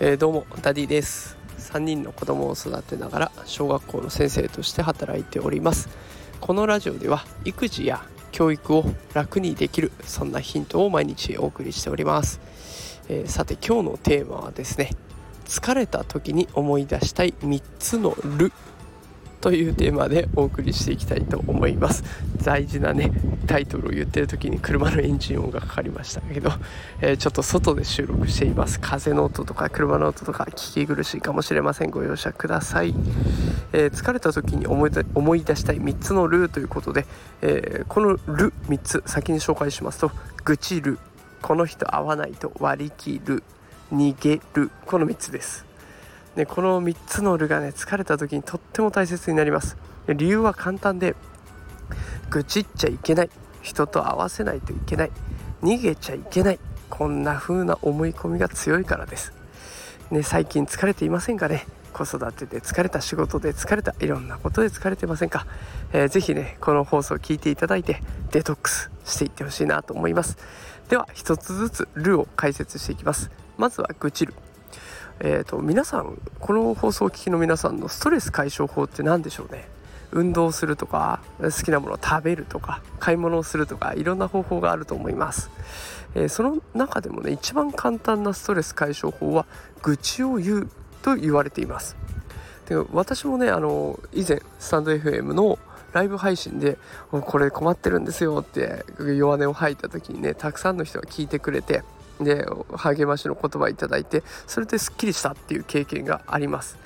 えー、どうもダディです。3人の子供を育てながら小学校の先生として働いております。このラジオでは育児や教育を楽にできるそんなヒントを毎日お送りしております、えー、さて今日のテーマはですね疲れた時に思い出したい3つの「る」というテーマでお送りしていきたいと思います。大事なねタイトルを言ってる時に車のエンジン音がかかりましたけど、えー、ちょっと外で収録しています。風の音とか車の音とか聞き苦しいかもしれません。ご容赦ください、えー、疲れた時に思い出したい3つのルーということで、えー、このル3つ先に紹介しますと愚痴るこの人合わないと割り切る逃げるこの3つです。ね、この3つのルがね疲れた時にとっても大切になります。理由は簡単で愚痴っちゃいけない。人と合わせないといけない。逃げちゃいけない。こんな風な思い込みが強いからです、ね、最近疲れていませんかね？子育てで疲れた仕事で疲れたいろんなことで疲れてませんか、えー、ぜひねこの放送を聞いていただいてデトックスしていってほしいなと思います。では一つずつルを解説していきます。まずは愚痴る。えーと、皆さんこの放送を聞きの皆さんのストレス解消法って何でしょうね？運動するとか好きなものを食べるとか買い物をするとかいろんな方法があると思います、えー、その中でもね一番簡単なストレス解消法は愚痴を言うと言われています。で私もねあの以前スタンド FM のライブ配信で「これ困ってるんですよ」って弱音を吐いた時にねたくさんの人が聞いてくれてで励ましの言葉いただいてそれですっきりしたっていう経験があります。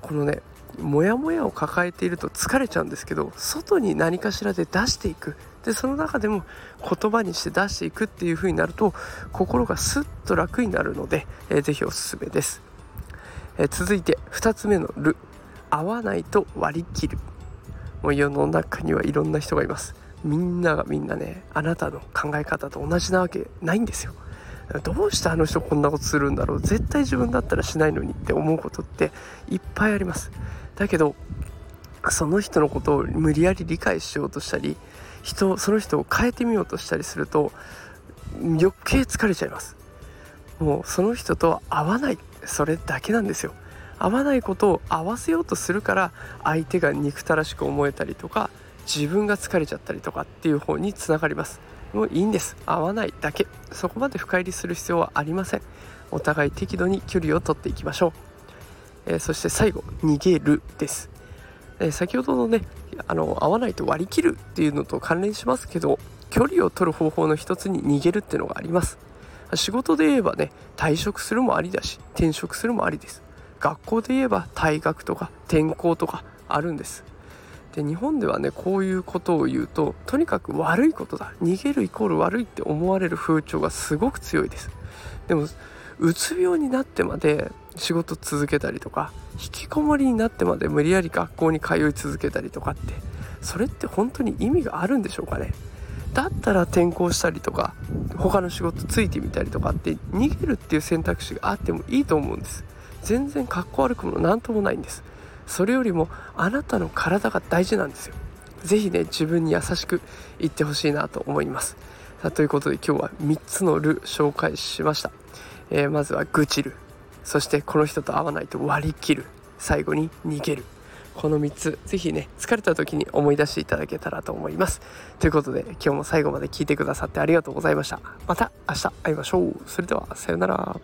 このねモヤモヤを抱えていると疲れちゃうんですけど外に何かしらで出していく。でその中でも言葉にして出していくっていう風になると心がスッと楽になるので、えー、ぜひおすすめです、えー、続いて2つ目の「る」合わないと割り切る。もう世の中にはいろんな人がいます。みんながみんなねあなたの考え方と同じなわけないんですよ。どうしてあの人こんなことするんだろう。絶対自分だったらしないのにって思うことっていっぱいあります。だけどその人のことを無理やり理解しようとしたり人その人を変えてみようとしたりすると余計疲れちゃいます。もうその人と合わないそれだけなんですよ。合わないことを合わせようとするから相手が憎たらしく思えたりとか自分が疲れちゃったりとかっていう方につながります。もういいんです。合わないだけ。そこまで深入りする必要はありません。お互い適度に距離を取っていきましょう、えー、そして最後逃げるです、えー、先ほどのねあの合わないと割り切るっていうのと関連しますけど距離を取る方法の一つに逃げるっていうのがあります。仕事で言えばね退職するもありだし転職するもありです。学校で言えば退学とか転校とかあるんです。で日本ではねこういうことを言うととにかく悪いことだ逃げるイコール悪いって思われる風潮がすごく強いです。でもうつ病になってまで仕事続けたりとか引きこもりになってまで無理やり学校に通い続けたりとかってそれって本当に意味があるんでしょうかね。だったら転校したりとか他の仕事ついてみたりとかって逃げるっていう選択肢があってもいいと思うんです。全然かっこ悪くも何ともないんです。それよりもあなたの体が大事なんですよ。是非ね自分に優しく言ってほしいなと思います。さあということで今日は3つのル紹介しました、えー、まずは愚痴る。そしてこの人と会わないと割り切る。最後に逃げる。この3つ是非ね疲れた時に思い出していただけたらと思います。ということで今日も最後まで聞いてくださってありがとうございました。また明日会いましょう。それではさようなら。